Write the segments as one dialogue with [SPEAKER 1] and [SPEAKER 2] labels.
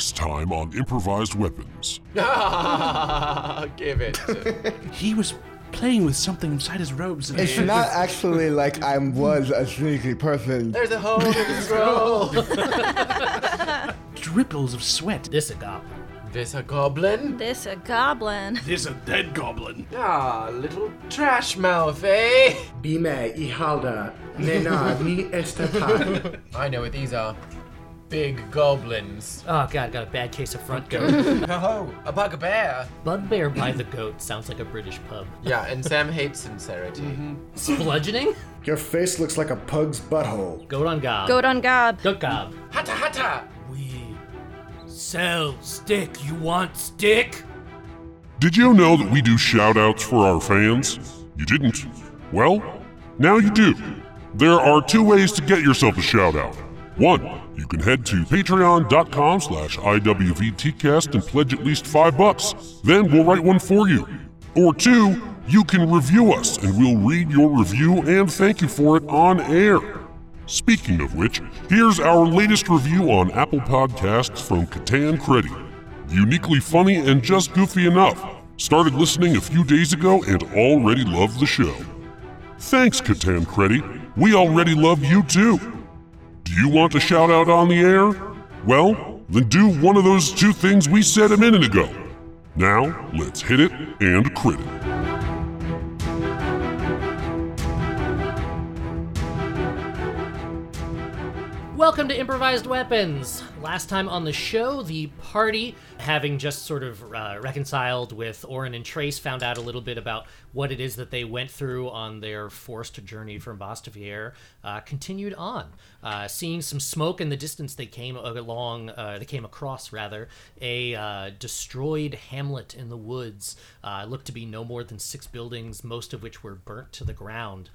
[SPEAKER 1] Last time on Improvised Weapons.
[SPEAKER 2] Give it.
[SPEAKER 3] He was playing with something inside his robes.
[SPEAKER 4] It's not actually like I was a sneaky person.
[SPEAKER 2] There's a hole in the scroll.
[SPEAKER 3] dripples of sweat.
[SPEAKER 5] This a goblin.
[SPEAKER 2] This a goblin?
[SPEAKER 6] This a goblin.
[SPEAKER 3] There's a dead goblin.
[SPEAKER 2] Ah, little trash mouth, eh?
[SPEAKER 7] Dime y halda, nena ni estatal.
[SPEAKER 2] I know what these are. Big goblins.
[SPEAKER 5] Oh god, got a bad case of front goat.
[SPEAKER 2] Oh, a bugbear.
[SPEAKER 5] Bugbear by the goat sounds like a British pub.
[SPEAKER 2] Yeah, and Sam hates sincerity. Mm-hmm.
[SPEAKER 5] Bludgeoning?
[SPEAKER 7] Your face looks like a pug's butthole.
[SPEAKER 5] Goat on gob.
[SPEAKER 6] Goat on gob.
[SPEAKER 5] Goat gob.
[SPEAKER 2] Hatta hatta!
[SPEAKER 5] We sell stick. You want stick?
[SPEAKER 1] Did you know that we do shoutouts for our fans? You didn't? Well, now you do. There are two ways to get yourself a shout out. One, you can head to patreon.com slash IWVTcast and pledge at least five bucks. Then we'll write one for you. Or two, you can review us and we'll read your review and thank you for it on air. Speaking of which, here's our latest review on Apple Podcasts from Catan Creddy. Uniquely funny and just goofy enough. Started listening a few days ago and already love the show. Thanks, Catan Creddy. We already love you too. Do you want a shout out on the air? Well, then do one of those two things we said a minute ago. Now, let's hit it and crit it.
[SPEAKER 5] Welcome to Improvised Weapons. Last time on the show, the party, having just sort of uh, reconciled with Orin and Trace, found out a little bit about what it is that they went through on their forced journey from Bastavier, uh, continued on. Uh, seeing some smoke in the distance, they came along, uh, they came across, rather, a uh, destroyed hamlet in the woods. Uh, looked to be no more than six buildings, most of which were burnt to the ground.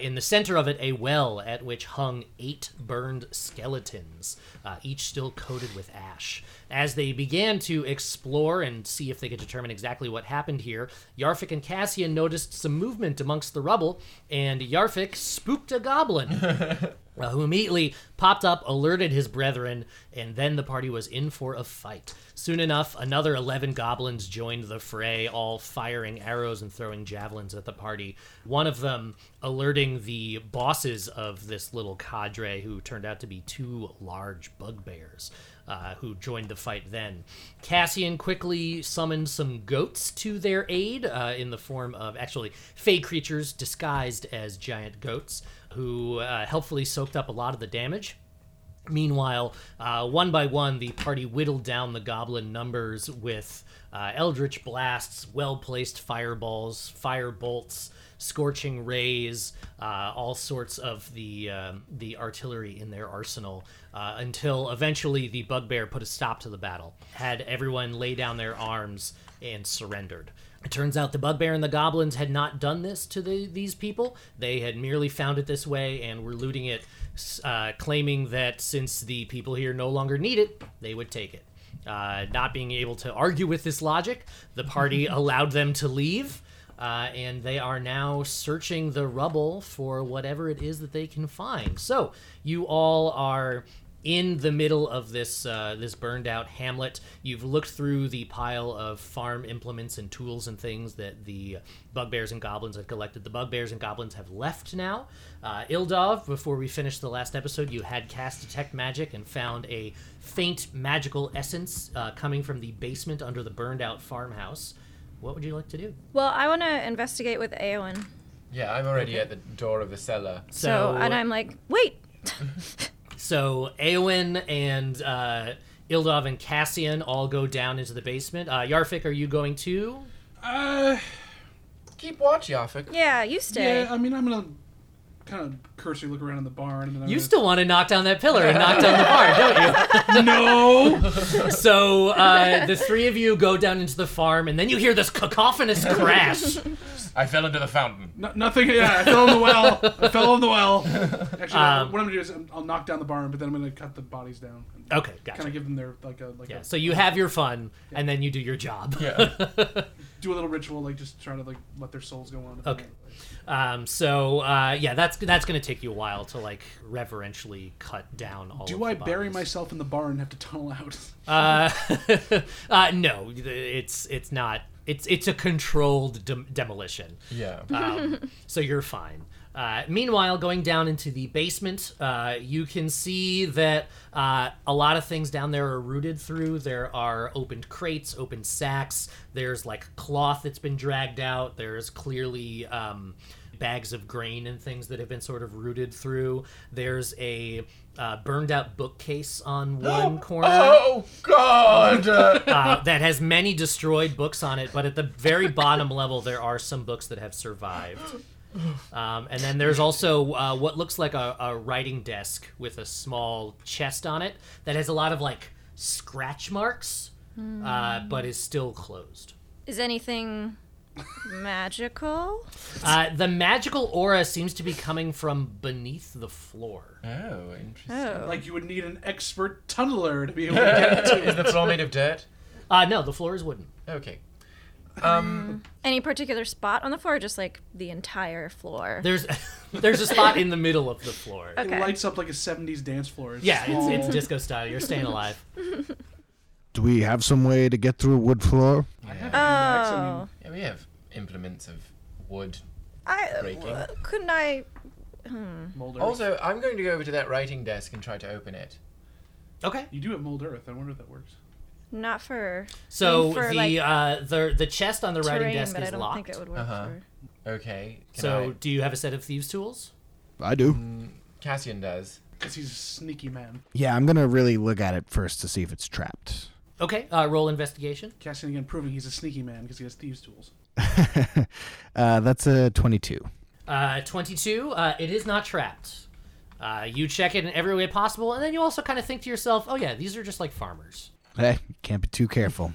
[SPEAKER 5] In the center of it, a well at which hung eight burned skeletons, each still coated with ash. As they began to explore and see if they could determine exactly what happened here, Yarfik and Cassian noticed some movement amongst the rubble, and Yarfik spooked a goblin. uh, who immediately popped up, alerted his brethren, and then the party was in for a fight. Soon enough, another 11 goblins joined the fray, all firing arrows and throwing javelins at the party. One of them alerting the bosses of this little cadre, who turned out to be two large bugbears. Uh, who joined the fight then. Cassian quickly summoned some goats to their aid uh, in the form of actually fey creatures disguised as giant goats who uh, helpfully soaked up a lot of the damage. Meanwhile, uh, one by one, the party whittled down the goblin numbers with uh, eldritch blasts, well placed fireballs, fire bolts, scorching rays, uh, all sorts of the um the artillery in their arsenal, uh, until eventually the bugbear put a stop to the battle, had everyone lay down their arms and surrendered. It turns out the bugbear and the goblins had not done this to the, these people. They had merely found it this way and were looting it, uh, claiming that since the people here no longer need it, they would take it. Uh, not being able to argue with this logic, the party allowed them to leave, uh, and they are now searching the rubble for whatever it is that they can find. So you all are in the middle of this uh, this burned out hamlet. You've looked through the pile of farm implements and tools and things that the bugbears and goblins have collected. The bugbears and goblins have left now. Uh, Ildov, before we finished the last episode, you had cast detect magic and found a faint magical essence uh, coming from the basement under the burned out farmhouse. What would you like to do?
[SPEAKER 6] Well, I want to investigate with Eowyn.
[SPEAKER 2] Yeah, I'm already at the door of the cellar.
[SPEAKER 6] So, and I'm like, wait.
[SPEAKER 5] So Eowyn and uh, Ildov and Cassian all go down into the basement. Uh, Yarfik, are you going too?
[SPEAKER 3] Uh,
[SPEAKER 2] Keep watch, Yarfik.
[SPEAKER 6] Yeah, you stay.
[SPEAKER 3] Yeah, I mean, I'm gonna kind of cursory look around in the barn. And then I'm
[SPEAKER 5] You
[SPEAKER 3] gonna-
[SPEAKER 5] still want to knock down that pillar and knock down the barn, don't you?
[SPEAKER 3] no.
[SPEAKER 5] So uh, the three of you go down into the farm, and then you hear this cacophonous crash.
[SPEAKER 2] I fell into the fountain.
[SPEAKER 3] No, nothing. Yeah, I fell in the well. I fell in the well. Actually,
[SPEAKER 5] Um,
[SPEAKER 3] what I'm gonna do is I'm, I'll knock down the barn, but then I'm gonna cut the bodies down. And
[SPEAKER 5] Okay,
[SPEAKER 3] Kind of give them their like a like
[SPEAKER 5] Yeah,
[SPEAKER 3] a,
[SPEAKER 5] so you have your fun, and then you do your job.
[SPEAKER 2] Yeah.
[SPEAKER 3] do a little ritual, like just trying to like let their souls go on.
[SPEAKER 5] Okay. Um, so uh, yeah, that's that's gonna take you a while to like reverentially cut down all.
[SPEAKER 3] Do
[SPEAKER 5] of
[SPEAKER 3] I
[SPEAKER 5] the
[SPEAKER 3] bury myself in the barn and have to tunnel out?
[SPEAKER 5] Uh, uh, no, it's it's not. It's it's a controlled dem- demolition.
[SPEAKER 2] Yeah.
[SPEAKER 5] Um, so you're fine. Uh, meanwhile, going down into the basement, uh, you can see that uh, a lot of things down there are rooted through. There are opened crates, opened sacks. There's like cloth that's been dragged out. There's clearly um, bags of grain and things that have been sort of rooted through. There's a uh, burned out bookcase on one corner
[SPEAKER 2] Oh God! Uh,
[SPEAKER 5] that has many destroyed books on it, but at the very bottom level, there are some books that have survived. Um, and then there's also uh, what looks like a, a writing desk with a small chest on it that has a lot of like scratch marks, uh, but is still closed.
[SPEAKER 6] Is anything magical?
[SPEAKER 5] Uh, the magical aura seems to be coming from beneath the floor.
[SPEAKER 2] oh, interesting.
[SPEAKER 6] Oh.
[SPEAKER 3] like you would need an expert tunneler to be able to get to
[SPEAKER 2] Is the floor made of dirt?
[SPEAKER 5] Uh, no, the floor is wooden.
[SPEAKER 2] Okay. Um.
[SPEAKER 6] Any particular spot on the floor, or just like the entire floor?
[SPEAKER 5] There's there's a spot in the middle of the floor.
[SPEAKER 3] It
[SPEAKER 6] Okay.
[SPEAKER 3] lights up like a 70s dance floor. It's
[SPEAKER 5] Yeah,
[SPEAKER 3] small.
[SPEAKER 5] it's, it's disco style. You're staying alive.
[SPEAKER 4] Do we have some way to get through a wood floor?
[SPEAKER 6] Oh,
[SPEAKER 2] Yeah, we have implements of wood.
[SPEAKER 6] I
[SPEAKER 2] Breaking.
[SPEAKER 6] uh, couldn't I?
[SPEAKER 3] mold earth.
[SPEAKER 2] Also, I'm going to go over to that writing desk and try to open it.
[SPEAKER 5] Okay.
[SPEAKER 3] you do it mold earth. I wonder if that works.
[SPEAKER 6] Not for
[SPEAKER 5] So
[SPEAKER 6] for,
[SPEAKER 5] the
[SPEAKER 6] like,
[SPEAKER 5] uh, the the chest on the writing
[SPEAKER 6] terrain,
[SPEAKER 5] desk
[SPEAKER 6] but I don't
[SPEAKER 5] locked.
[SPEAKER 6] think it would work
[SPEAKER 2] Uh-huh.
[SPEAKER 6] for.
[SPEAKER 2] Okay. Can
[SPEAKER 5] So
[SPEAKER 2] I-
[SPEAKER 5] do you have a set of thieves' tools?
[SPEAKER 4] I do.
[SPEAKER 2] Cassian does.
[SPEAKER 3] Because he's a sneaky man.
[SPEAKER 4] Yeah, I'm gonna really look at it first to see if it's trapped.
[SPEAKER 5] Okay. Uh, roll investigation.
[SPEAKER 3] Cassian again proving he's a sneaky man because he has thieves' tools.
[SPEAKER 4] uh, that's a 22.
[SPEAKER 5] Uh, Twenty-two. Uh, it is not trapped. Uh, you check it in every way possible, and then you also kind of think to yourself, "Oh yeah, these are just like farmers."
[SPEAKER 4] Hey, can't be too careful.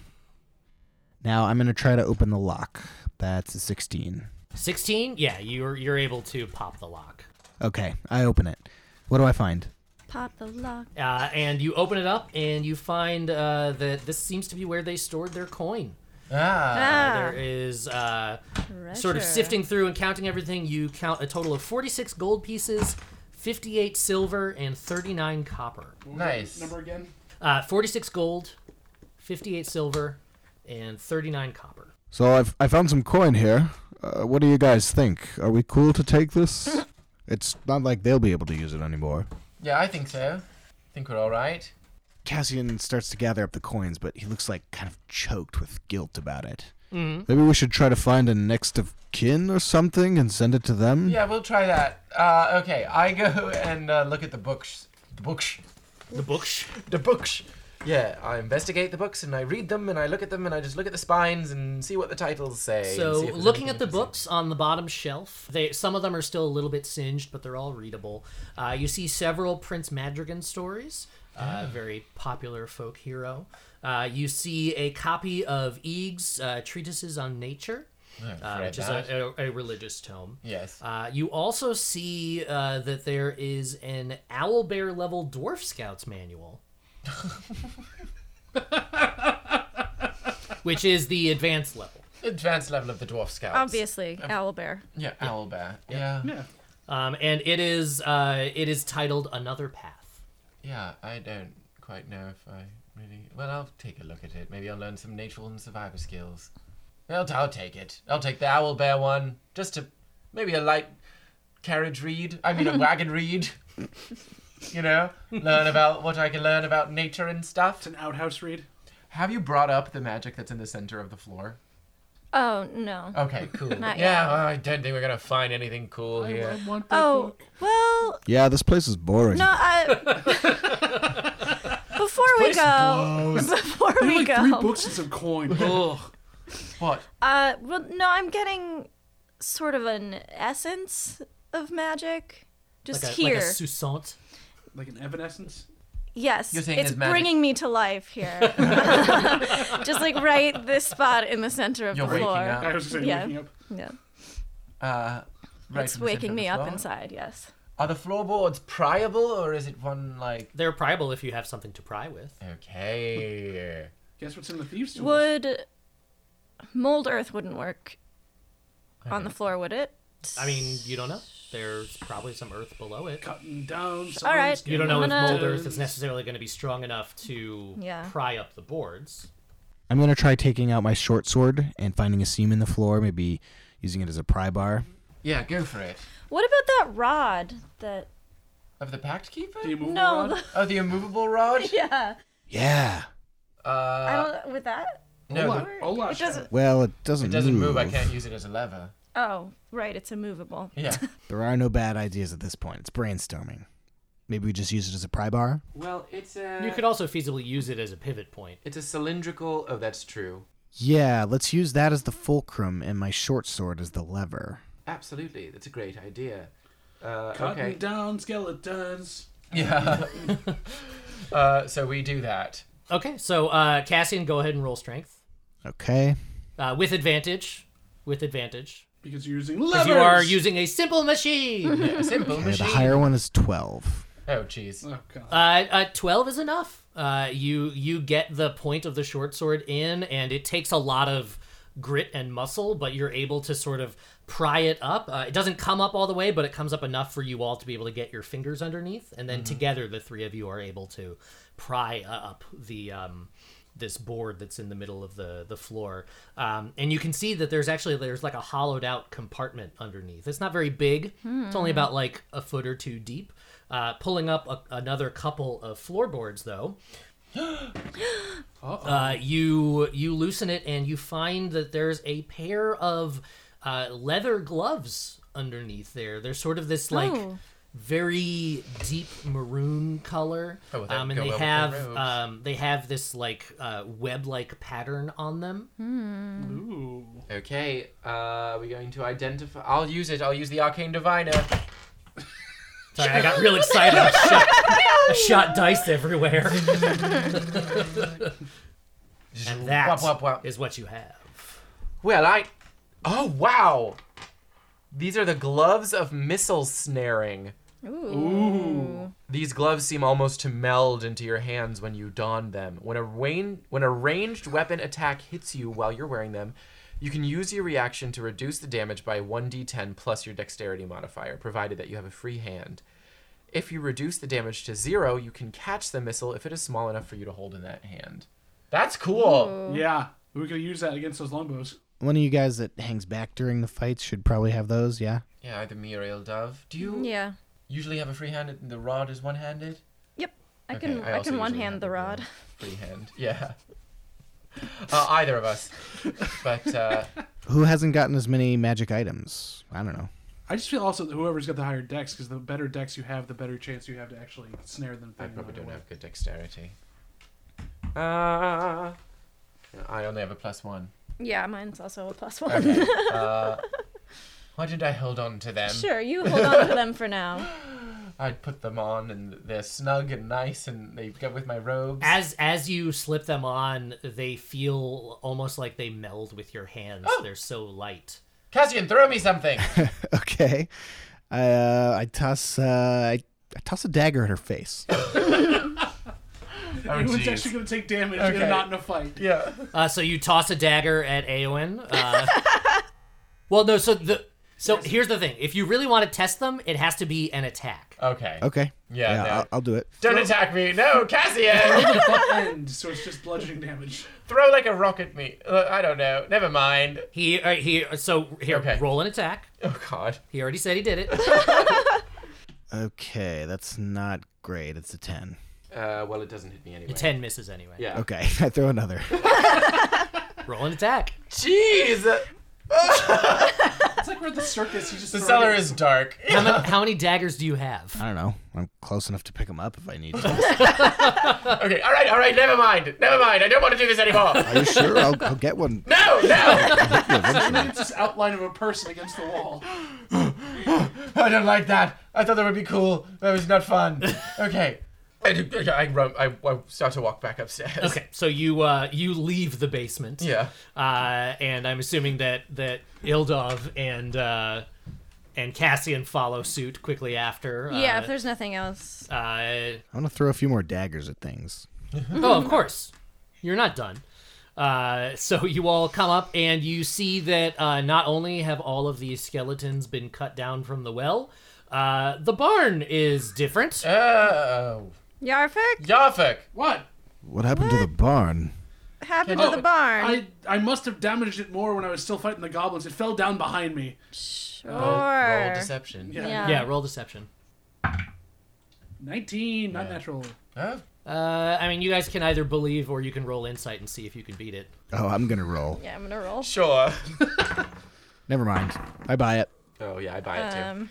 [SPEAKER 4] Now I'm gonna try to open the lock. That's a 16.
[SPEAKER 5] Sixteen. Yeah, you're you're able to pop the lock.
[SPEAKER 4] Okay, I open it. What do I find?
[SPEAKER 6] Pop the lock.
[SPEAKER 5] Uh, and you open it up, and you find uh, that this seems to be where they stored their coin.
[SPEAKER 2] Ah.
[SPEAKER 6] Ah,
[SPEAKER 5] There is uh, sort of sifting through and counting everything. You count a total of 46 gold pieces, 58 silver, and 39 copper.
[SPEAKER 3] What was that
[SPEAKER 2] Nice.
[SPEAKER 3] Number again?
[SPEAKER 5] Uh, 46 gold, 58 silver, and 39 copper.
[SPEAKER 4] So I've I found some coin here. Uh, what do you guys think? Are we cool to take this? it's not like they'll be able to use it anymore.
[SPEAKER 2] Yeah, I think so. think we're all right.
[SPEAKER 4] Cassian starts to gather up the coins, but he looks like kind of choked with guilt about it.
[SPEAKER 5] Mhm.
[SPEAKER 4] Maybe we should try to find a next of kin or something and send it to them.
[SPEAKER 2] Yeah, we'll try that. Uh, okay, I go and uh, look at the books. The books.
[SPEAKER 5] The books.
[SPEAKER 2] The books. Yeah, I investigate the books and I read them and I look at them and I just look at the spines and see what the titles say.
[SPEAKER 5] So,
[SPEAKER 2] see if there's
[SPEAKER 5] looking at the books on the bottom shelf, they some of them are still a little bit singed, but they're all readable. Uh, you see several Prince Madrigan stories, uh, very popular folk hero. Uh, you see a copy of Eag's uh, treatises on nature, uh, which is a, a, a religious tome.
[SPEAKER 2] Yes.
[SPEAKER 5] Uh, you also see uh, that there is an owlbear level dwarf scouts manual. Which is the advanced level.
[SPEAKER 2] Advanced level of the Dwarf Scouts.
[SPEAKER 6] Obviously, owlbear.
[SPEAKER 2] Yeah, Owlbear. Yeah.
[SPEAKER 3] Yeah.
[SPEAKER 5] Um, and it is uh, it is titled Another Path.
[SPEAKER 2] Yeah, I don't quite know if I really. Well, I'll take a look at it. Maybe I'll learn some natural and survivor skills. I'll, I'll take it. I'll take the owl bear one, just to maybe a light carriage read. I mean, a wagon read. You know, learn about what I can learn about nature and stuff.
[SPEAKER 3] It's an outhouse read.
[SPEAKER 2] Have you brought up the magic that's in the center of the floor?
[SPEAKER 6] Oh no.
[SPEAKER 2] Okay, cool.
[SPEAKER 6] Not
[SPEAKER 2] yeah,
[SPEAKER 6] yet.
[SPEAKER 2] well, I don't think we're gonna find anything cool here.
[SPEAKER 3] I want that
[SPEAKER 6] Oh
[SPEAKER 3] book.
[SPEAKER 6] well,
[SPEAKER 4] Yeah, this place is boring.
[SPEAKER 6] no. I, before we
[SPEAKER 2] place
[SPEAKER 6] go, before
[SPEAKER 3] They
[SPEAKER 6] we
[SPEAKER 3] have like three
[SPEAKER 6] go,
[SPEAKER 3] books and some coin. Ugh.
[SPEAKER 2] What?
[SPEAKER 6] uh, well, no, I'm getting sort of an essence of magic. Just
[SPEAKER 5] like a,
[SPEAKER 6] here.
[SPEAKER 5] like a sousant.
[SPEAKER 3] Like an evanescence.
[SPEAKER 6] Yes,
[SPEAKER 2] You're saying
[SPEAKER 6] it's
[SPEAKER 2] magic-
[SPEAKER 6] bringing me to life here. Just like right this spot in the center of
[SPEAKER 2] You're
[SPEAKER 6] the floor.
[SPEAKER 2] up.
[SPEAKER 3] I was just saying,
[SPEAKER 6] Yeah.
[SPEAKER 3] waking up.
[SPEAKER 6] Yeah,
[SPEAKER 2] Uh, right
[SPEAKER 6] it's
[SPEAKER 2] in the center
[SPEAKER 6] waking me up inside. Yes.
[SPEAKER 2] Are the floorboards pryable, or is it one like?
[SPEAKER 5] They're priable if you have something to pry with.
[SPEAKER 2] Okay.
[SPEAKER 3] Guess what's in the thieves' tools?
[SPEAKER 6] Would mold earth wouldn't work on the floor, would it?
[SPEAKER 5] I mean, you don't know. There's probably some earth below it.
[SPEAKER 3] Cutting down.
[SPEAKER 6] All right.
[SPEAKER 5] You don't know
[SPEAKER 6] I'm
[SPEAKER 5] if
[SPEAKER 6] gonna-
[SPEAKER 5] mold earth is necessarily going to be strong enough to
[SPEAKER 6] Yeah.
[SPEAKER 5] pry up the boards.
[SPEAKER 4] I'm gonna try taking out my short sword and finding a seam in the floor, maybe using it as a pry bar.
[SPEAKER 2] Yeah, go for it.
[SPEAKER 6] What about that rod? That
[SPEAKER 2] Of the Pact Keeper?
[SPEAKER 3] The immovable
[SPEAKER 6] no.
[SPEAKER 3] rod?
[SPEAKER 2] Oh, the immovable rod?
[SPEAKER 6] yeah.
[SPEAKER 4] Yeah.
[SPEAKER 2] Uh,
[SPEAKER 6] I don't with that.
[SPEAKER 2] no,
[SPEAKER 3] Ola-
[SPEAKER 2] the-
[SPEAKER 3] Ola
[SPEAKER 6] It doesn't.
[SPEAKER 4] Well, it doesn't.
[SPEAKER 2] it doesn't move. I can't use it as a lever.
[SPEAKER 6] Oh, right. It's immovable.
[SPEAKER 2] Yeah.
[SPEAKER 4] There are no bad ideas at this point. It's brainstorming. Maybe we just use it as a pry bar.
[SPEAKER 2] well, it's a.
[SPEAKER 5] You could also feasibly use it as a pivot point.
[SPEAKER 2] It's a cylindrical. Oh, that's true.
[SPEAKER 4] Yeah, let's use that as the fulcrum and my short sword as the lever.
[SPEAKER 2] Absolutely, that's a great idea. Uh,
[SPEAKER 3] Cutting
[SPEAKER 2] okay.
[SPEAKER 3] down skeletons.
[SPEAKER 2] Yeah. uh, so we do that.
[SPEAKER 5] Okay, so uh, Cassian, go ahead and roll strength
[SPEAKER 4] Okay.
[SPEAKER 5] uh, with advantage. With advantage,
[SPEAKER 3] Because you're using
[SPEAKER 5] because
[SPEAKER 3] levers.
[SPEAKER 5] you are using a simple machine.
[SPEAKER 2] Yeah, simple
[SPEAKER 4] Okay,
[SPEAKER 2] machine.
[SPEAKER 4] the higher one is 12.
[SPEAKER 2] Oh, jeez.
[SPEAKER 3] Oh, God.
[SPEAKER 5] Uh, uh, twelve is enough. Uh, you you get the point of the short sword in, and it takes a lot of grit and muscle, but you're able to sort of pry it up. Uh, it doesn't come up all the way, but it comes up enough for you all to be able to get your fingers underneath, and then together the three of you are able to pry uh, up the um, this board that's in the middle of the the floor. Um, and you can see that there's actually there's like a hollowed out compartment underneath. It's not very big. It's only about like a foot or two deep. Uh, pulling up a, another couple of floorboards though. Uh, you you loosen it and you find that there's a pair of uh, leather gloves underneath there. There's sort of this like
[SPEAKER 6] Oh.
[SPEAKER 5] Very deep maroon color,
[SPEAKER 2] Oh, well, that
[SPEAKER 5] um, and
[SPEAKER 2] go
[SPEAKER 5] they
[SPEAKER 2] well with the
[SPEAKER 5] have um, they have this like uh, web-like pattern on them.
[SPEAKER 3] Ooh.
[SPEAKER 2] Okay, uh, we're going to identify. I'll use it. I'll use the arcane diviner.
[SPEAKER 5] Sorry, I got real excited. I shot, I shot dice everywhere, and that
[SPEAKER 2] Wop, wop, wop.
[SPEAKER 5] is what you have.
[SPEAKER 2] Well, I. Oh wow! These are the gloves of missile snaring.
[SPEAKER 6] Ooh.
[SPEAKER 2] These gloves seem almost to meld into your hands when you don them. When a rain, when a ranged weapon attack hits you while you're wearing them, you can use your reaction to reduce the damage by 1d10 plus your dexterity modifier, provided that you have a free hand. If you reduce the damage to zero, you can catch the missile if it is small enough for you to hold in that hand. That's cool.
[SPEAKER 3] Yeah. We could use that against those longbows.
[SPEAKER 4] One of you guys that hangs back during the fights should probably have those, yeah?
[SPEAKER 2] Yeah, either me or Dove. Do you
[SPEAKER 6] Yeah.
[SPEAKER 2] Usually have a free hand and the rod is one handed?
[SPEAKER 6] Yep. I
[SPEAKER 2] Okay,
[SPEAKER 6] can I,
[SPEAKER 2] also
[SPEAKER 6] can one hand the rod.
[SPEAKER 2] Free hand. Yeah. Uh, either of us. But uh,
[SPEAKER 4] Who hasn't gotten as many magic items? I don't know.
[SPEAKER 3] I just feel also that whoever's got the higher dex, because the better dex you have, the better chance you have to actually snare them.
[SPEAKER 2] I
[SPEAKER 3] thing
[SPEAKER 2] probably don't
[SPEAKER 3] away.
[SPEAKER 2] have good dexterity. Uh, I only have a plus one.
[SPEAKER 6] Yeah, mine's also a plus one.
[SPEAKER 2] Okay. uh, why did I hold on to them?
[SPEAKER 6] sure, you hold on to them for now.
[SPEAKER 2] I'd put them on and they're snug and nice and they go with my robes.
[SPEAKER 5] As as you slip them on, they feel almost like they meld with your hands.
[SPEAKER 2] Oh.
[SPEAKER 5] They're so light.
[SPEAKER 2] Cassian, throw me something.
[SPEAKER 4] Okay. I uh, I toss uh, I, I toss a dagger at her face.
[SPEAKER 2] Oh,
[SPEAKER 3] Anyone's actually going to take damage
[SPEAKER 2] Okay.
[SPEAKER 3] and not in a fight.
[SPEAKER 2] Yeah.
[SPEAKER 5] Uh, so you toss a dagger at Eowyn. Uh, well, no. So the so here's the thing: if you really want to test them, it has to be an attack.
[SPEAKER 2] Okay.
[SPEAKER 4] Okay.
[SPEAKER 2] Yeah, no.
[SPEAKER 4] I'll, I'll do it.
[SPEAKER 2] Don't attack me. No, Cassian.
[SPEAKER 3] So it's just bludgeoning damage.
[SPEAKER 2] Throw like a rock at me. Uh, I don't know. Never mind.
[SPEAKER 5] He uh, he. So here,
[SPEAKER 2] Okay.
[SPEAKER 5] roll an attack.
[SPEAKER 2] Oh, God.
[SPEAKER 5] He already said he did it.
[SPEAKER 4] Okay, that's not great. It's a 10.
[SPEAKER 2] Uh, well, it doesn't hit me anyway.
[SPEAKER 5] A ten misses anyway.
[SPEAKER 2] Yeah.
[SPEAKER 4] Okay, I throw another.
[SPEAKER 5] Roll an attack.
[SPEAKER 2] Jeez.
[SPEAKER 3] It's like we're at the circus. You just
[SPEAKER 2] The cellar
[SPEAKER 3] it-
[SPEAKER 2] is dark.
[SPEAKER 5] How many, how many daggers do you have?
[SPEAKER 4] I don't know. I'm close enough to pick them up if I need to.
[SPEAKER 2] Okay, all right, all right. Never mind. Never mind. I don't want to do this anymore.
[SPEAKER 4] Are you sure? I'll, I'll get one.
[SPEAKER 2] No, no.
[SPEAKER 3] It's this outline of a person against the wall.
[SPEAKER 2] I don't like that. I thought that would be cool. That was not fun. Okay. I, I, run, I, I start to walk back upstairs.
[SPEAKER 5] Okay, so you uh, you leave the basement.
[SPEAKER 2] Yeah.
[SPEAKER 5] Uh, and I'm assuming that that Ildov and uh, and Cassian follow suit quickly after.
[SPEAKER 6] Yeah,
[SPEAKER 5] Uh,
[SPEAKER 6] if there's nothing else.
[SPEAKER 5] uh,
[SPEAKER 4] I want to throw a few more daggers at things.
[SPEAKER 5] oh, of course. You're not done. Uh, so you all come up and you see that uh, not only have all of these skeletons been cut down from the well, uh, the barn is different.
[SPEAKER 2] Oh.
[SPEAKER 6] Yarfik,
[SPEAKER 2] Yarfik.
[SPEAKER 3] What?
[SPEAKER 4] What happened to the barn?
[SPEAKER 6] happened
[SPEAKER 3] Oh,
[SPEAKER 6] to the barn.
[SPEAKER 3] I I must have damaged it more when I was still fighting the goblins. It fell down behind me.
[SPEAKER 6] Sure.
[SPEAKER 2] Roll deception.
[SPEAKER 3] Yeah.
[SPEAKER 6] Yeah.
[SPEAKER 5] Yeah, roll deception.
[SPEAKER 3] 19, not natural.
[SPEAKER 2] Oh.
[SPEAKER 5] Uh, I mean, you guys can either believe or you can roll insight and see if you can beat it.
[SPEAKER 4] Oh, I'm gonna roll.
[SPEAKER 6] Yeah, I'm gonna roll.
[SPEAKER 2] Sure.
[SPEAKER 4] Never mind. I buy it.
[SPEAKER 2] Oh yeah, I buy it too.
[SPEAKER 6] Um,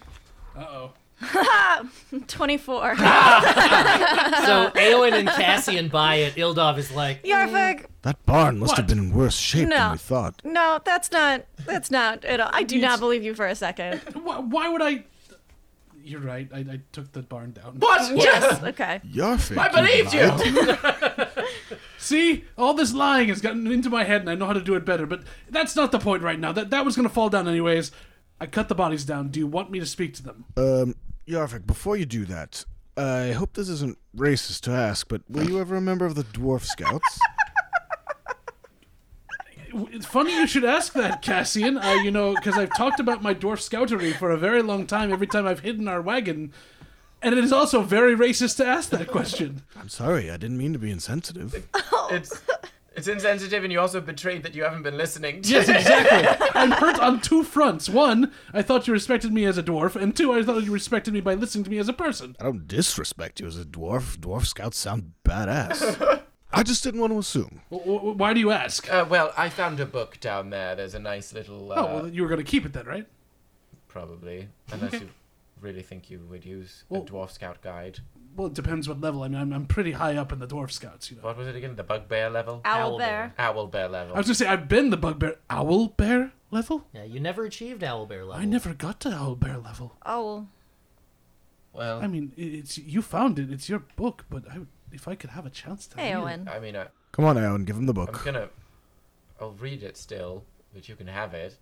[SPEAKER 3] Uh oh.
[SPEAKER 6] 24.
[SPEAKER 5] So Eowyn and Cassian buy it. Ildov is like,
[SPEAKER 6] Yarfik,
[SPEAKER 4] That barn must have been in worse shape
[SPEAKER 6] No.
[SPEAKER 4] than we thought.
[SPEAKER 6] no, that's not. That's not at all. I do not believe you for a second.
[SPEAKER 3] Why, why would I? You're right. I, I took the barn down.
[SPEAKER 2] What?
[SPEAKER 6] Yes. Okay.
[SPEAKER 4] Yarfik.
[SPEAKER 2] I believed you.
[SPEAKER 3] See, all this lying has gotten into my head, and I know how to do it better. But that's not the point right now. That that was gonna fall down anyways. I cut the bodies down. Do you want me to speak to them?
[SPEAKER 4] Um, Yarfik, before you do that, I hope this isn't racist to ask, but were you ever a member of the Dwarf Scouts?
[SPEAKER 3] It's funny you should ask that, Cassian. Uh, you know, because I've talked about my dwarf scoutery for a very long time. Every time I've hidden our wagon, and it is also very racist to ask that question.
[SPEAKER 4] I'm sorry, I didn't mean to be insensitive.
[SPEAKER 2] It's it's insensitive, and you also betrayed that you haven't been listening. To
[SPEAKER 3] Yes, exactly. I'm hurt on two fronts. One, I thought you respected me as a dwarf, and two, I thought you respected me by listening to me as a person.
[SPEAKER 4] I don't disrespect you as a dwarf. Dwarf Scouts sound badass. I just didn't want to assume.
[SPEAKER 3] W- w- why do you ask?
[SPEAKER 2] Uh, well, I found a book down there. There's a nice little. Uh,
[SPEAKER 3] oh, well, you were going to keep it then, right?
[SPEAKER 2] Probably, unless you really think you would use
[SPEAKER 3] Well-
[SPEAKER 2] a dwarf scout guide.
[SPEAKER 3] Well, it depends what level. I mean, I'm, I'm pretty high up in the dwarf scouts, you know.
[SPEAKER 2] What was it again? The bugbear level.
[SPEAKER 6] Owl
[SPEAKER 5] Owlbear.
[SPEAKER 6] bear.
[SPEAKER 2] Owl bear level.
[SPEAKER 3] I was going to say, I've been the bugbear. Owl bear level?
[SPEAKER 5] yeah, you never achieved Owl Bear level.
[SPEAKER 3] I never got to owl bear level.
[SPEAKER 6] Owl.
[SPEAKER 2] well,
[SPEAKER 3] I mean, it's you found it. It's your book, but I, if I could have a chance to.
[SPEAKER 6] Hey,
[SPEAKER 3] read it-
[SPEAKER 6] Owen.
[SPEAKER 2] I mean, I,
[SPEAKER 4] Come on, Alan, give him the book.
[SPEAKER 2] I'm gonna. I'll read it still, but you can have it.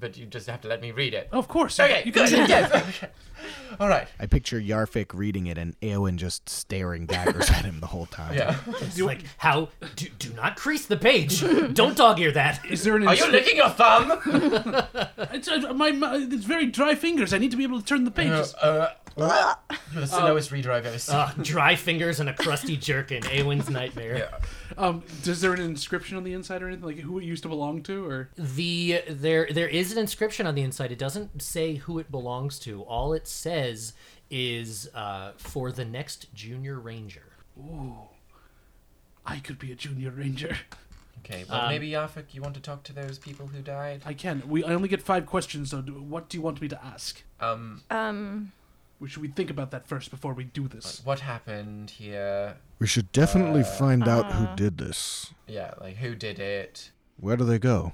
[SPEAKER 2] But you just have to let me read it.
[SPEAKER 3] Of course.
[SPEAKER 2] Okay,
[SPEAKER 3] you can
[SPEAKER 2] good. Yes. Okay. All right.
[SPEAKER 4] I picture Yarfik reading it and Eowyn just staring daggers at him the whole time.
[SPEAKER 2] Yeah.
[SPEAKER 5] It's like, how? Do, do not crease the page. Don't dog ear that.
[SPEAKER 3] Is there an?
[SPEAKER 2] Are you licking your thumb?
[SPEAKER 3] It's, uh, my, my it's very dry fingers. I need to be able to turn the pages.
[SPEAKER 2] Uh, uh, you're the slowest reader I've ever seen.
[SPEAKER 5] Uh, dry fingers and a crusty jerkin. Eowyn's nightmare.
[SPEAKER 2] yeah.
[SPEAKER 3] Um, is there an inscription on the inside or anything like who it used to belong to, or
[SPEAKER 5] The there there is an inscription on the inside. It doesn't say who it belongs to. All it says is uh, for the next junior ranger. Ooh.
[SPEAKER 3] I could be a junior ranger.
[SPEAKER 2] Okay. Well,
[SPEAKER 5] Um,
[SPEAKER 2] maybe Yarfik, you want to talk to those people who died?
[SPEAKER 3] I can. We I only get five questions, so do, what do you want me to ask?
[SPEAKER 2] Um,
[SPEAKER 6] Um.
[SPEAKER 3] We should we think about that first before we do this?
[SPEAKER 2] what happened here?
[SPEAKER 4] We should definitely
[SPEAKER 2] Uh,
[SPEAKER 4] find out who
[SPEAKER 6] uh.
[SPEAKER 4] did this.
[SPEAKER 2] Yeah, like who did it?
[SPEAKER 4] Where do they go?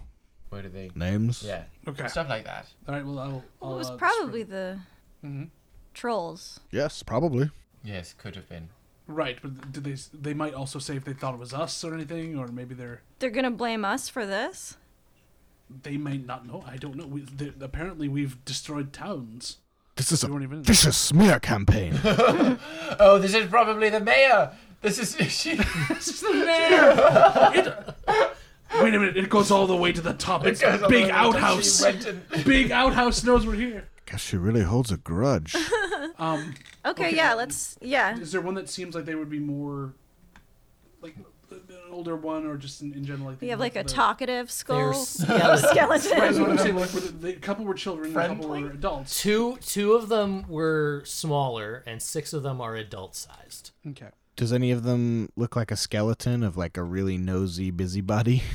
[SPEAKER 2] Where do they?
[SPEAKER 4] Names?
[SPEAKER 2] Yeah,
[SPEAKER 3] Okay.
[SPEAKER 2] stuff like that.
[SPEAKER 3] All right. Well, I'll. I'll
[SPEAKER 6] Well, it was
[SPEAKER 3] uh,
[SPEAKER 6] probably the
[SPEAKER 3] Mhm.
[SPEAKER 6] trolls.
[SPEAKER 4] Yes, probably.
[SPEAKER 2] Yes, could have been.
[SPEAKER 3] Right, but did they? They might also say if they thought it was us or anything, or maybe they're.
[SPEAKER 6] They're gonna blame us for this.
[SPEAKER 3] They might not know. I don't know. We, apparently, we've destroyed towns.
[SPEAKER 4] This is
[SPEAKER 3] We
[SPEAKER 4] a
[SPEAKER 3] even.
[SPEAKER 4] vicious smear campaign.
[SPEAKER 2] Oh, this is probably the mayor. This is she.
[SPEAKER 3] This is the mayor. It- wait a minute! It goes all the way to the top. It's
[SPEAKER 2] goes all the
[SPEAKER 3] big outhouse.
[SPEAKER 2] she went and-
[SPEAKER 3] Big outhouse knows we're here.
[SPEAKER 4] Guess she really holds a grudge.
[SPEAKER 3] Um,
[SPEAKER 6] Okay,
[SPEAKER 3] Okay.
[SPEAKER 6] yeah, let's. Yeah.
[SPEAKER 3] is there one that seems like they would be more, like, an older one, or just in, in general? Like
[SPEAKER 6] We have like a
[SPEAKER 3] the-
[SPEAKER 6] talkative skull
[SPEAKER 5] There's skeleton.
[SPEAKER 3] Right, so what I'm saying, like, were the, the couple were children, and a couple
[SPEAKER 2] Friendly?
[SPEAKER 3] were adults.
[SPEAKER 5] Two two of them were smaller, and six of them are adult sized.
[SPEAKER 3] Okay.
[SPEAKER 4] Does any of them look like a skeleton of like a really nosy busybody?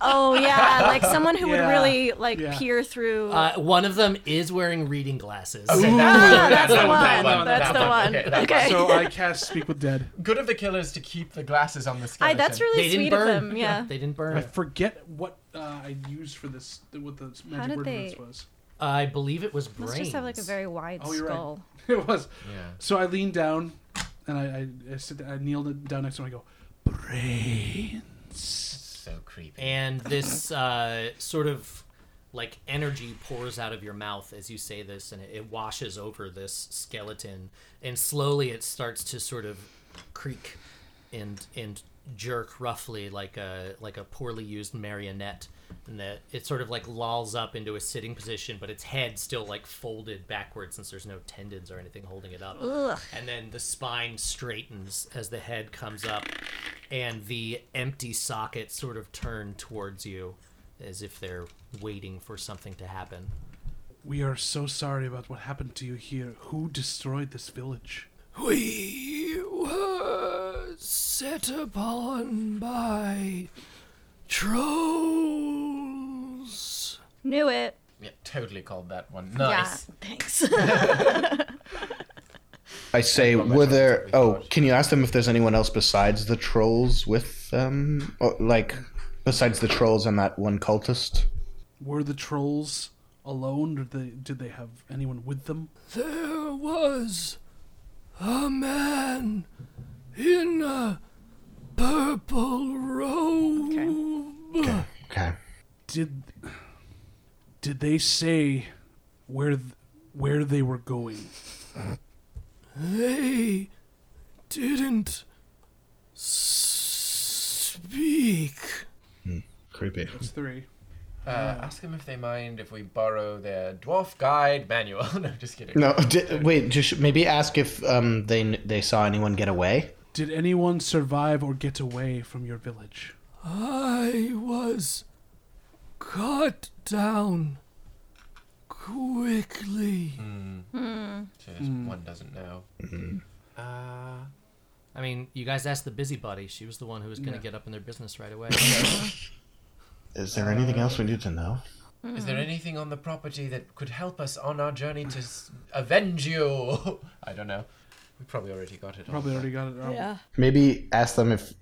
[SPEAKER 6] Oh yeah, like someone who would really like
[SPEAKER 3] Yeah.
[SPEAKER 6] peer through.
[SPEAKER 5] Uh, one of them is wearing reading glasses.
[SPEAKER 2] Okay,
[SPEAKER 6] Ah, that's the one. That's the one.
[SPEAKER 2] Okay, that
[SPEAKER 6] Okay.
[SPEAKER 3] So I cast Speak with Dead.
[SPEAKER 2] Good of the killers to keep the glasses on the
[SPEAKER 6] I,
[SPEAKER 2] skeleton.
[SPEAKER 6] that's really
[SPEAKER 5] They didn't
[SPEAKER 6] sweet
[SPEAKER 5] burn.
[SPEAKER 6] of them. Yeah.
[SPEAKER 5] they didn't burn.
[SPEAKER 3] I forget what uh, I used for this. What the magic
[SPEAKER 6] did
[SPEAKER 3] word
[SPEAKER 6] they-
[SPEAKER 3] for this was.
[SPEAKER 5] I believe it was brains.
[SPEAKER 6] Must just have like a very wide
[SPEAKER 3] Oh, you're right.
[SPEAKER 6] skull.
[SPEAKER 3] It was.
[SPEAKER 2] Yeah.
[SPEAKER 3] So I lean down, and I I, I, sit, I kneel down next to him. I go, brain.
[SPEAKER 2] So creepy.
[SPEAKER 5] and this uh, sort of like energy pours out of your mouth as you say this and it, it washes over this skeleton and slowly it starts to sort of creak and and jerk roughly like a like a poorly used marionette and that it sort of like lolls up into a sitting position but its head still like folded backwards since there's no tendons or anything holding it up
[SPEAKER 6] Ugh.
[SPEAKER 5] and then the spine straightens as the head comes up and the empty sockets sort of turn towards you as if they're waiting for something to happen
[SPEAKER 3] We are so sorry about what happened to you here. Who destroyed this village?
[SPEAKER 5] we were set upon by trolls
[SPEAKER 6] Knew it.
[SPEAKER 2] Yeah, totally called that one.
[SPEAKER 6] Yeah.
[SPEAKER 2] Nice.
[SPEAKER 6] Thanks.
[SPEAKER 8] I say, were there? Oh, can you ask them if there's anyone else besides the trolls with them? Or, like, besides the trolls and that one cultist?
[SPEAKER 3] Were the trolls alone? Did they did they have anyone with them?
[SPEAKER 5] there was a man in a purple robe
[SPEAKER 8] Okay. Okay.
[SPEAKER 3] Did did they say where th- where they were going?
[SPEAKER 5] They didn't speak.
[SPEAKER 8] Creepy.
[SPEAKER 3] That's three.
[SPEAKER 2] Uh, ask them if they mind if we borrow their dwarf guide manual. no, just kidding.
[SPEAKER 8] No, di- wait. Just maybe ask if um they they saw anyone get away.
[SPEAKER 3] Did anyone survive or get away from your village?
[SPEAKER 5] I was cut down quickly. Hmm. Hmm.
[SPEAKER 2] Just hmm. One doesn't know. Mm-hmm. Uh,
[SPEAKER 5] I mean, you guys asked the busybody. She was the one who was going to
[SPEAKER 3] Yeah.
[SPEAKER 5] get up in their business right away.
[SPEAKER 8] Is there anything else we need to know?
[SPEAKER 2] is there anything on the property that could help us on our journey to s- avenge you? I don't know. We probably already got it.
[SPEAKER 3] Probably already got it. wrong.
[SPEAKER 6] yeah.
[SPEAKER 8] Maybe ask them if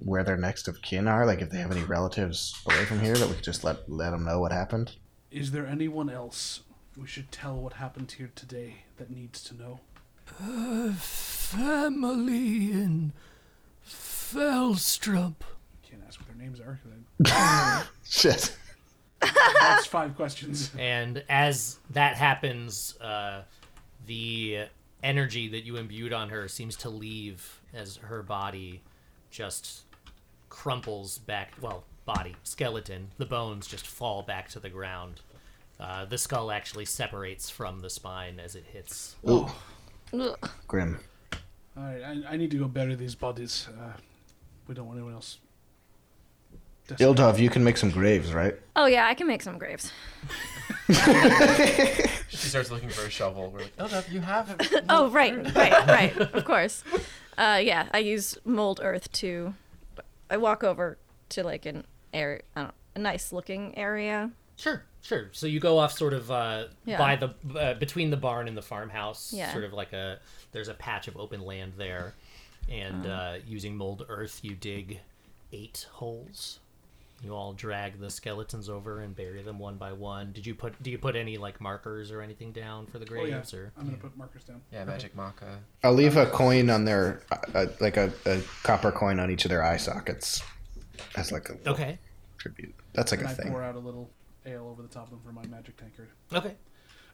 [SPEAKER 8] where their next of kin are. Like if they have any relatives away from here that we could just let let them know what happened.
[SPEAKER 3] Is there anyone else we should tell what happened here today that needs to know?
[SPEAKER 5] Family in Fellstrup.
[SPEAKER 3] Can't ask what their names are. 'cause I-
[SPEAKER 8] Shit.
[SPEAKER 3] That's five questions.
[SPEAKER 5] And as that happens, uh, the energy that you imbued on her seems to leave as her body just crumples back. Well, body, skeleton, the bones just fall back to the ground. Uh, the skull actually separates from the spine as it hits.
[SPEAKER 8] Ooh,
[SPEAKER 6] Ugh.
[SPEAKER 8] grim.
[SPEAKER 3] All right, I, I need to go bury these bodies. Uh, we don't want anyone else.
[SPEAKER 8] Ildov, you can make some graves, right?
[SPEAKER 6] Oh yeah, I can make some graves.
[SPEAKER 2] She starts looking for a shovel. We're like, Ildov, you have. A-
[SPEAKER 6] Oh right, right, right. Of course. Uh, yeah, I use mold earth to. I walk over to like an area, I don't know, a nice looking area.
[SPEAKER 5] Sure, sure. So you go off sort of uh,
[SPEAKER 6] Yeah.
[SPEAKER 5] by the uh, between the barn and the farmhouse.
[SPEAKER 6] Yeah.
[SPEAKER 5] Sort of like a there's a patch of open land there, and uh, using mold earth, you dig eight holes. You all drag the skeletons over and bury them one by one. Did you put? Do you put any like markers or anything down for the
[SPEAKER 3] Oh, yeah.
[SPEAKER 5] graves? Or
[SPEAKER 3] I'm gonna put markers down.
[SPEAKER 2] yeah, magic marker.
[SPEAKER 8] I'll leave a coin on their, uh, uh, like a, a copper coin on each of their eye sockets, as like a
[SPEAKER 5] okay,
[SPEAKER 8] tribute. That's like
[SPEAKER 3] And
[SPEAKER 8] a
[SPEAKER 3] I
[SPEAKER 8] thing.
[SPEAKER 3] pour out a little ale over the top of them for my magic tankard.
[SPEAKER 5] okay.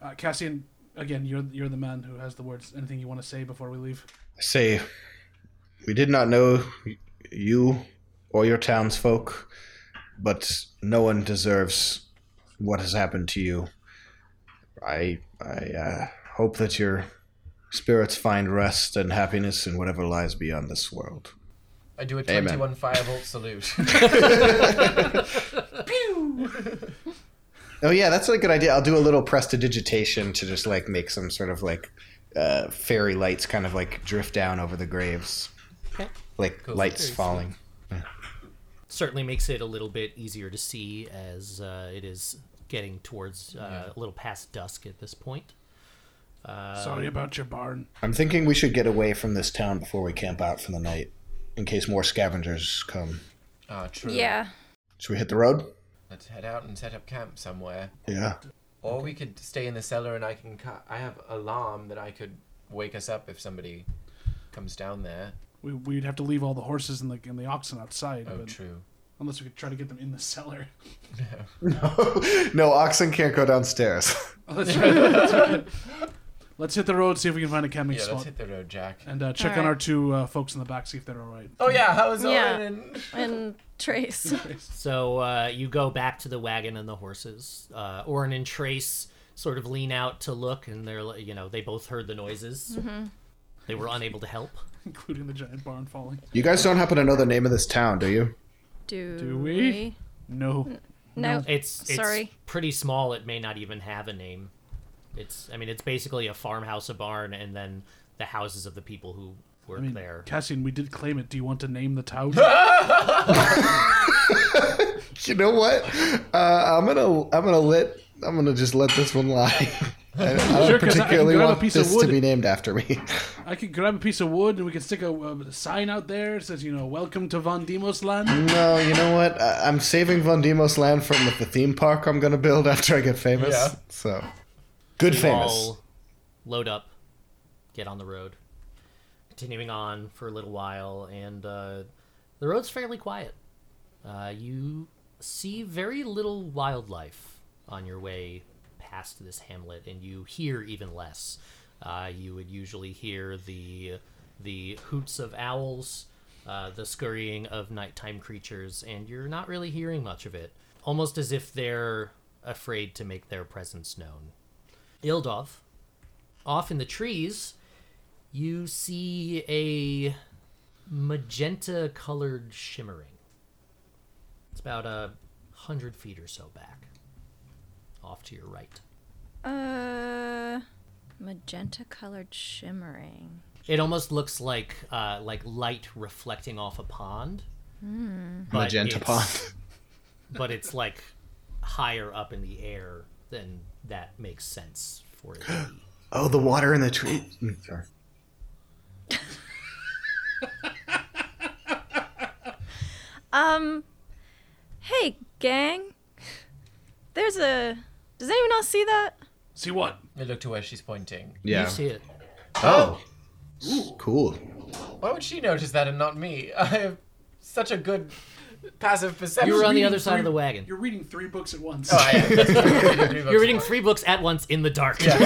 [SPEAKER 3] Uh, Cassian, again, you're you're the man who has the words. Anything you want to say before we leave?
[SPEAKER 8] Say, we did not know you or your townsfolk, but no one deserves what has happened to you. I I uh, hope that your spirits find rest and happiness in whatever lies beyond this world.
[SPEAKER 2] I do a
[SPEAKER 8] Amen.
[SPEAKER 2] 21 firebolt salute.
[SPEAKER 8] Oh yeah, that's a good idea. I'll do a little prestidigitation to just like make some sort of like uh, fairy lights kind of like drift down over the graves,
[SPEAKER 5] Okay.
[SPEAKER 8] like
[SPEAKER 2] Cool.
[SPEAKER 8] lights
[SPEAKER 5] Very
[SPEAKER 8] falling.
[SPEAKER 5] Certainly makes it a little bit easier to see as uh, it is getting towards uh, a little past dusk at this point.
[SPEAKER 3] Sorry about your barn.
[SPEAKER 8] I'm thinking we should get away from this town before we camp out for the night, in case more scavengers come.
[SPEAKER 2] Ah, true.
[SPEAKER 6] Yeah.
[SPEAKER 8] Should we hit the road?
[SPEAKER 2] Let's head out and set up camp somewhere.
[SPEAKER 8] Yeah.
[SPEAKER 2] Or we could stay in the cellar and I can. Ca- I have alarm that I could wake us up if somebody comes down there.
[SPEAKER 3] We, we'd have to leave all the horses and the and the oxen outside.
[SPEAKER 2] Oh,
[SPEAKER 3] but-
[SPEAKER 2] true.
[SPEAKER 3] Unless we could try to get them in the cellar.
[SPEAKER 8] No, no, oxen can't go downstairs.
[SPEAKER 3] Oh, that's right. That's right. Let's hit the road, see if we can find a camping
[SPEAKER 2] Yeah, let's hit the road, Jack.
[SPEAKER 3] and uh, check
[SPEAKER 6] All
[SPEAKER 3] on
[SPEAKER 6] right.
[SPEAKER 3] our two uh, folks in the back, see if they're all right.
[SPEAKER 2] Oh yeah, how's
[SPEAKER 6] Yeah.
[SPEAKER 2] Orin and
[SPEAKER 6] And Trace.
[SPEAKER 5] So uh, you go back to the wagon and the horses. Uh, Orin and Trace sort of lean out to look, and they're you know they both heard the noises. They were unable to help.
[SPEAKER 3] including the giant barn falling.
[SPEAKER 8] You guys don't happen to know the name of this town, do you?
[SPEAKER 6] Do,
[SPEAKER 3] Do we? No.
[SPEAKER 6] No.
[SPEAKER 5] It's, it's
[SPEAKER 6] Sorry.
[SPEAKER 5] pretty small. It may not even have a name. It's I mean it's basically a farmhouse, a barn, and then the houses of the people who work
[SPEAKER 3] I mean,
[SPEAKER 5] there.
[SPEAKER 3] Cassian, we did claim it. Do you want to name the town?
[SPEAKER 8] You know what? Uh, I'm gonna I'm gonna let I'm gonna just let this one lie. I, I don't
[SPEAKER 3] Sure, 'cause I can
[SPEAKER 8] particularly
[SPEAKER 3] a
[SPEAKER 8] want
[SPEAKER 3] piece of
[SPEAKER 8] this to be named after me.
[SPEAKER 3] I could grab a piece of wood and we could stick a, a sign out there. It says, you know, welcome to Von Demos land.
[SPEAKER 8] no, you know what? I, I'm saving Von Demos land from the theme park I'm gonna build after I get famous.
[SPEAKER 2] Yeah.
[SPEAKER 8] So good
[SPEAKER 5] You
[SPEAKER 8] famous.
[SPEAKER 5] all load up, get on the road, continuing on for a little while, and uh, the road's fairly quiet. Uh, you see very little wildlife on your way past this hamlet, and you hear even less. Uh, you would usually hear the the hoots of owls, uh, the scurrying of nighttime creatures, and you're not really hearing much of it. Almost as if they're afraid to make their presence known. Ildov, off in the trees, you see a magenta colored shimmering. It's about a hundred feet or so back, off to your right.
[SPEAKER 6] Uh, magenta colored shimmering.
[SPEAKER 5] It almost looks like uh, like light reflecting off a pond. but
[SPEAKER 8] Magenta pond.
[SPEAKER 5] but it's like higher up in the air than that makes sense for it to be.
[SPEAKER 8] Oh, the water in the tree. Mm, Sorry.
[SPEAKER 6] Um, hey, gang. There's a. Does anyone else see that?
[SPEAKER 3] See what?
[SPEAKER 2] I look to where she's pointing.
[SPEAKER 8] Yeah.
[SPEAKER 5] You see it.
[SPEAKER 8] Oh. Cool.
[SPEAKER 2] Why would she notice that and not me? I have such a good passive perception.
[SPEAKER 5] You were on the
[SPEAKER 3] reading
[SPEAKER 5] other side of the wagon.
[SPEAKER 3] You're reading three books at once.
[SPEAKER 2] Oh, I am. That's right.
[SPEAKER 5] You're reading three books at once in the dark.
[SPEAKER 2] You're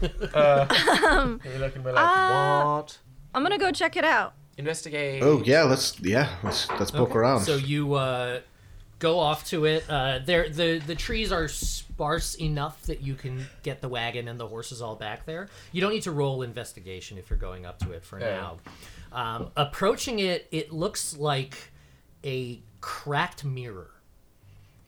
[SPEAKER 2] looking like,
[SPEAKER 6] Uh,
[SPEAKER 2] what?
[SPEAKER 6] I'm gonna go check it out.
[SPEAKER 2] Investigate.
[SPEAKER 8] Oh yeah, let's yeah let's let's poke around.
[SPEAKER 5] So you uh, go off to it. Uh, there, the the trees are sparse enough that you can get the wagon and the horses all back there. You don't need to roll investigation if you're going up to it for
[SPEAKER 2] Yeah.
[SPEAKER 5] now. Um, approaching it, it looks like a cracked mirror.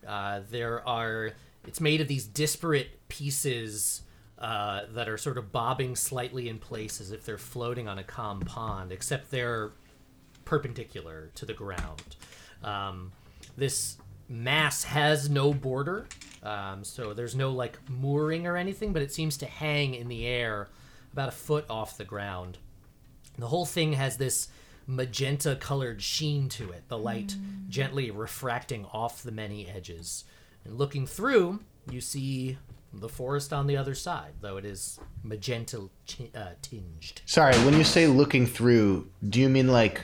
[SPEAKER 5] Uh, there are. It's made of these disparate pieces uh, that are sort of bobbing slightly in place as if they're floating on a calm pond, except they're perpendicular to the ground. Um, this mass has no border, um, so there's no like mooring or anything, but it seems to hang in the air about a foot off the ground. The whole thing has this magenta colored sheen to it, the light gently refracting off the many edges. And looking through, you see the forest on the other side, though it is magenta chi- uh, tinged.
[SPEAKER 8] Sorry, when you say looking through, do you mean like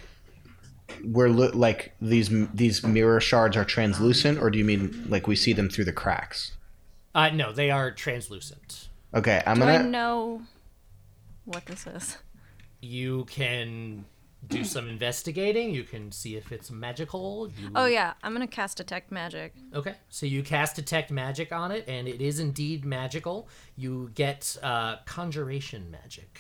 [SPEAKER 8] we're lo- like these these mirror shards are translucent, or do you mean like we see them through the cracks?
[SPEAKER 5] Uh, no, they are translucent.
[SPEAKER 8] Okay, I'm
[SPEAKER 6] Do I
[SPEAKER 8] gonna.
[SPEAKER 6] know what this is?
[SPEAKER 5] You can do some investigating. You can see if it's magical. You...
[SPEAKER 6] Oh yeah, I'm gonna cast detect magic.
[SPEAKER 5] Okay, so you cast detect magic on it, and it is indeed magical. You get uh, conjuration magic.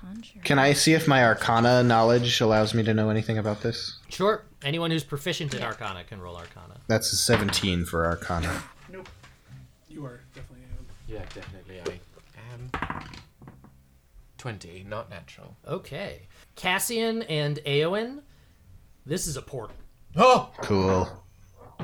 [SPEAKER 6] Conjure.
[SPEAKER 8] Can I see if my Arcana knowledge allows me to know anything about this?
[SPEAKER 5] Sure, anyone who's proficient in Arcana can roll Arcana.
[SPEAKER 8] That's a 17 for Arcana.
[SPEAKER 3] Nope. You are definitely.
[SPEAKER 2] Yeah, definitely. I am. 20, not natural.
[SPEAKER 5] Okay, Cassian and Eowyn, this is a portal.
[SPEAKER 2] Oh,
[SPEAKER 8] Cool.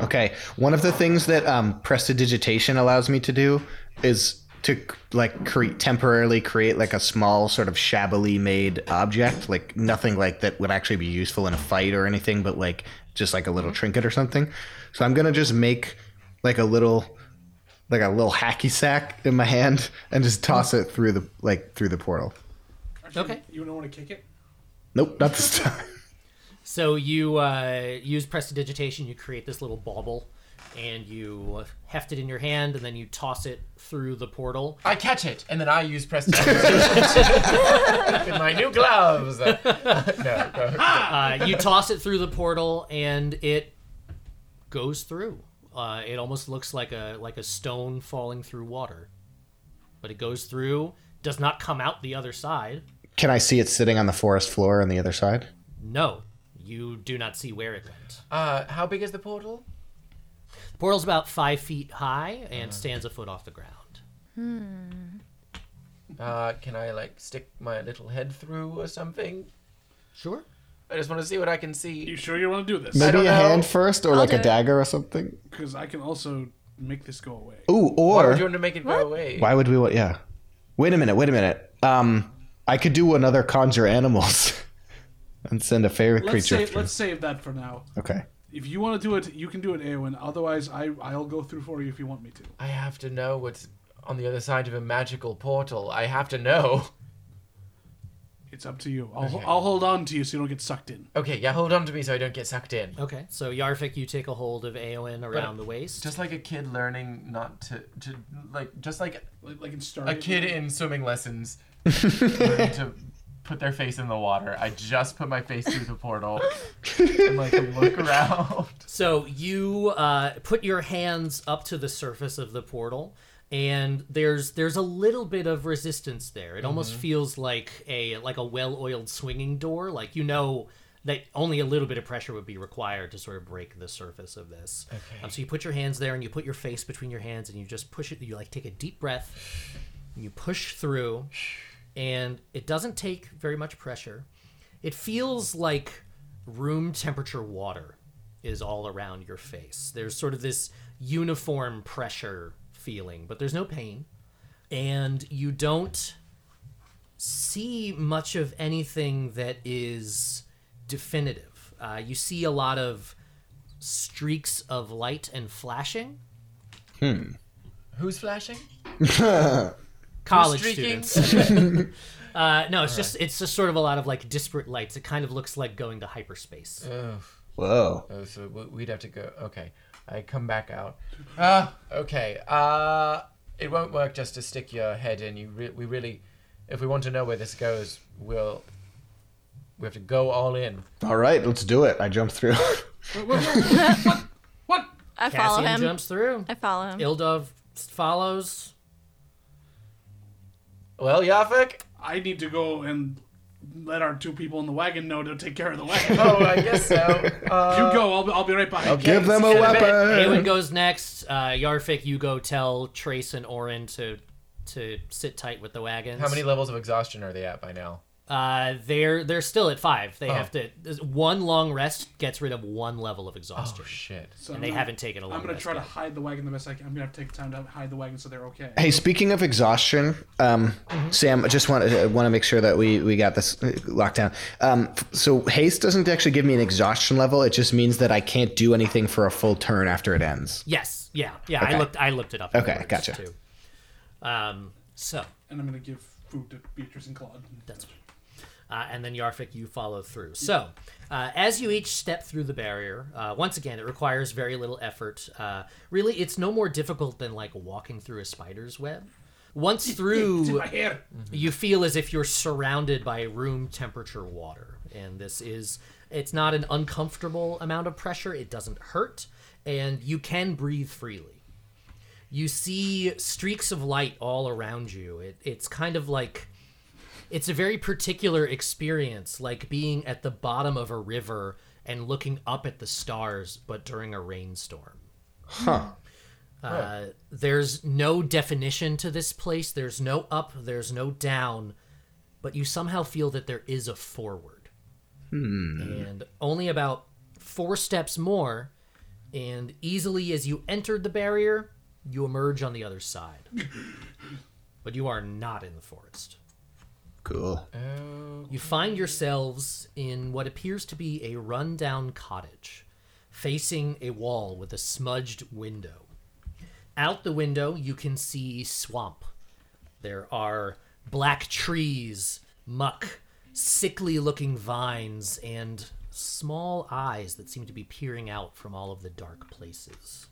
[SPEAKER 8] Okay, one of the things that um, prestidigitation allows me to do is to like create temporarily create like a small sort of shabbily made object, like nothing like that would actually be useful in a fight or anything, but like just like a little trinket or something. So I'm gonna just make like a little like a little hacky sack in my hand and just toss it through the like through the portal.
[SPEAKER 5] Okay.
[SPEAKER 3] You don't want to kick it?
[SPEAKER 8] Nope, not this time.
[SPEAKER 5] So you uh, use prestidigitation. You create this little bauble, and you heft it in your hand, and then you toss it through the portal.
[SPEAKER 2] I catch it, and then I use prestidigitation in my new gloves. no, go, go.
[SPEAKER 5] Uh, you toss it through the portal, and it goes through. Uh, it almost looks like a like a stone falling through water, but it goes through. Does not come out the other side.
[SPEAKER 8] Can I see it sitting on the forest floor on the other side?
[SPEAKER 5] No, you do not see where it went.
[SPEAKER 2] Uh, how big is the portal?
[SPEAKER 5] The portal's about five feet high and stands a foot off the ground.
[SPEAKER 2] Uh, can I like stick my little head through or something?
[SPEAKER 5] Sure.
[SPEAKER 2] I just want to see what I can see.
[SPEAKER 3] You sure you want to do this?
[SPEAKER 8] Maybe a
[SPEAKER 2] don't know.
[SPEAKER 8] hand first, or like
[SPEAKER 6] do
[SPEAKER 8] a
[SPEAKER 6] it.
[SPEAKER 8] dagger or something.
[SPEAKER 3] Because I can also make this go away.
[SPEAKER 8] Ooh,
[SPEAKER 2] Why
[SPEAKER 8] or
[SPEAKER 2] would you want to make it go away?
[SPEAKER 8] Why would we want? Yeah. Wait a minute. Wait a minute. Um, I could do another conjure animals, and send a fairy
[SPEAKER 3] Let's
[SPEAKER 8] creature.
[SPEAKER 3] save,
[SPEAKER 8] through.
[SPEAKER 3] let's save that for now.
[SPEAKER 8] Okay.
[SPEAKER 3] If you want to do it, you can do it, Eowyn. Otherwise, I I'll go through for you if you want me to.
[SPEAKER 2] I have to know what's on the other side of a magical portal. I have to know.
[SPEAKER 3] It's up to you. I'll I'll hold on to you so you don't get sucked in.
[SPEAKER 2] Okay, yeah, hold on to me so I don't get sucked in.
[SPEAKER 5] Okay, so Yarfik, you take a hold of Eowyn around the waist.
[SPEAKER 2] Just like a kid learning not to, to like, just like
[SPEAKER 3] Like, like in Star.
[SPEAKER 2] a kid in swimming lessons learning to put their face in the water. I just put my face through the portal and like look around.
[SPEAKER 5] So you uh, put your hands up to the surface of the portal, and there's there's a little bit of resistance there. It almost feels like a like a well-oiled swinging door. Like you know that only a little bit of pressure would be required to sort of break the surface of this.
[SPEAKER 2] Okay.
[SPEAKER 5] Um, so you put your hands there, and you put your face between your hands, and you just push it. You like take a deep breath, and you push through, and it doesn't take very much pressure. It feels like room temperature water is all around your face. There's sort of this uniform pressure feeling, but there's no pain. And you don't see much of anything that is definitive. Uh, you see a lot of streaks of light and flashing. Hmm.
[SPEAKER 2] Who's flashing?
[SPEAKER 5] College students. uh, no, it's just it's just sort of a lot of like disparate lights. It kind of looks like going to hyperspace.
[SPEAKER 2] Oh,
[SPEAKER 8] Whoa.
[SPEAKER 2] oh, so we- we'd have to go. Okay, I come back out. Ah, okay. Uh, it won't work just to stick your head in. You re- we really, if we want to know where this goes, we'll we have to go all in.
[SPEAKER 8] All right, let's do it. I jump through.
[SPEAKER 3] Wait, wait, wait, what? What?
[SPEAKER 6] I follow
[SPEAKER 5] Cassian
[SPEAKER 6] him.
[SPEAKER 5] jumps through.
[SPEAKER 6] I follow him.
[SPEAKER 5] Ildov follows.
[SPEAKER 2] Well, Yarfik.
[SPEAKER 3] I need to go and let our two people in the wagon know to take care of the wagon.
[SPEAKER 2] Oh, I guess so. Uh,
[SPEAKER 3] you go. I'll, be- I'll be right behind. you.
[SPEAKER 8] Give them a
[SPEAKER 2] weapon. you in a bit.
[SPEAKER 8] Eowyn
[SPEAKER 5] goes next. Uh, Yarfik, you go tell Trace and Orin to to sit tight with the wagons.
[SPEAKER 2] How many levels of exhaustion are they at by now?
[SPEAKER 5] Uh, they're they're still at five. They
[SPEAKER 2] Oh.
[SPEAKER 5] have to. One long rest gets rid of one level of exhaustion,
[SPEAKER 2] Oh shit.
[SPEAKER 3] So
[SPEAKER 5] and
[SPEAKER 3] I'm
[SPEAKER 5] they
[SPEAKER 3] gonna-
[SPEAKER 5] haven't taken a long
[SPEAKER 3] I'm gonna
[SPEAKER 5] rest
[SPEAKER 3] try to hide the wagon the best I can. I'm gonna have to take time to hide the wagon so they're okay.
[SPEAKER 8] Hey, speaking of exhaustion, um, Sam, I just want to want to make sure that we we got this uh, locked down. Um, so haste doesn't actually give me an exhaustion level. It just means that I can't do anything for a full turn after it ends.
[SPEAKER 5] Yes, yeah, yeah.
[SPEAKER 8] Okay.
[SPEAKER 5] I looked I looked it up.
[SPEAKER 8] Okay, gotcha.
[SPEAKER 5] Too. Um, so
[SPEAKER 3] And I'm gonna give food to Beatrice and Claude.
[SPEAKER 5] That's fine. Uh, and then Yarfik, you follow through. So, uh, as you each step through the barrier, uh, once again, it requires very little effort. Uh, really, it's no more difficult than like walking through a spider's web. Once through, you feel as if you're surrounded by room temperature water. And this is, it's not an uncomfortable amount of pressure, it doesn't hurt, and you can breathe freely. You see streaks of light all around you. It, it's kind of like it's a very particular experience, like being at the bottom of a river and looking up at the stars, but during a rainstorm.
[SPEAKER 8] Huh.
[SPEAKER 5] Uh, there's no definition to this place. There's no up, there's no down, but you somehow feel that there is a forward. Hmm. And only about Four steps more, and easily as you entered the barrier, you emerge on the other side. but you are not in the forest.
[SPEAKER 8] Cool.
[SPEAKER 5] Um, you find yourselves in what appears to be a rundown cottage, facing a wall with a smudged window. Out the window, you can see swamp. There are black trees, muck, sickly looking vines, and small eyes that seem to be peering out from all of the dark places.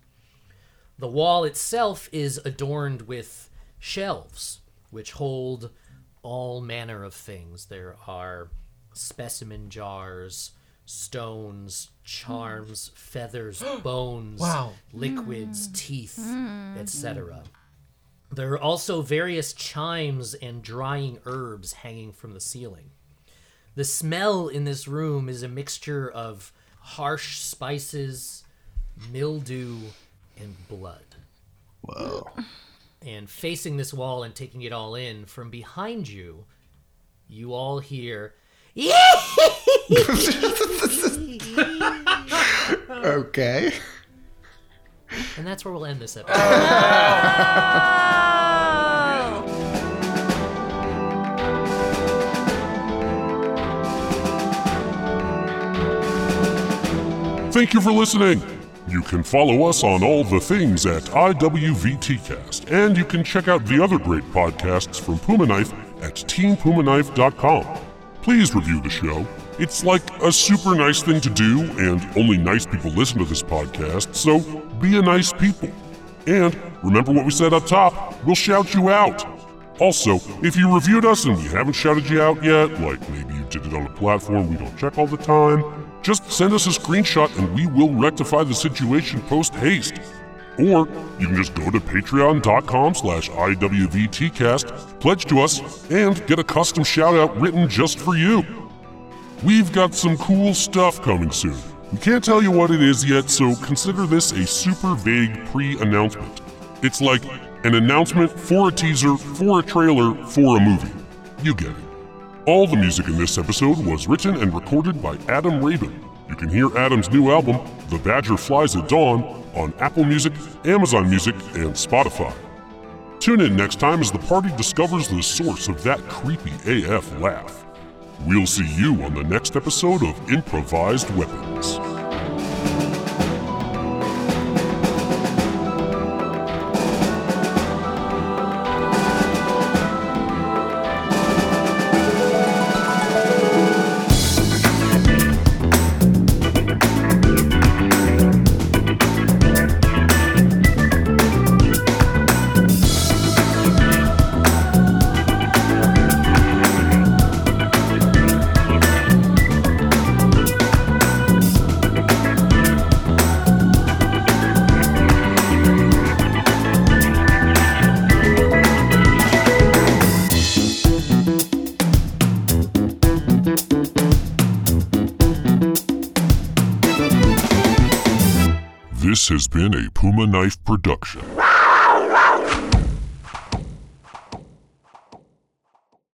[SPEAKER 5] The wall itself is adorned with shelves, which hold all manner of things. There are specimen jars, stones, charms, mm. feathers, bones,
[SPEAKER 2] Wow.
[SPEAKER 5] liquids, mm. teeth, mm. etc. There are also various chimes and drying herbs hanging from the ceiling. The smell in this room is a mixture of harsh spices, mildew, and blood.
[SPEAKER 8] Whoa.
[SPEAKER 5] And facing this wall and taking it all in, from behind you, you all hear.
[SPEAKER 8] Okay.
[SPEAKER 5] And that's where we'll end this episode.
[SPEAKER 1] Thank you for listening. You can follow us on all the things at IWVTcast, and you can check out the other great podcasts from Puma Knife at teampumaknife.com. Please review the show. It's like a super nice thing to do, and only nice people listen to this podcast, so be a nice people. And remember what we said up top we'll shout you out. Also, if you reviewed us and we haven't shouted you out yet, like maybe you did it on a platform we don't check all the time, just send us a screenshot and we will rectify the situation post haste. Or you can just go to patreon.com slash IWVTcast, pledge to us, and get a custom shout out written just for you. We've got some cool stuff coming soon. We can't tell you what it is yet, so consider this a super vague pre announcement. It's like an announcement for a teaser, for a trailer, for a movie. You get it. All the music in this episode was written and recorded by Adam Rabin. You can hear Adam's new album, The Badger Flies at Dawn, on Apple Music, Amazon Music, and Spotify. Tune in next time as the party discovers the source of that creepy AF laugh. We'll see you on the next episode of Improvised Weapons. Been a Puma Knife production.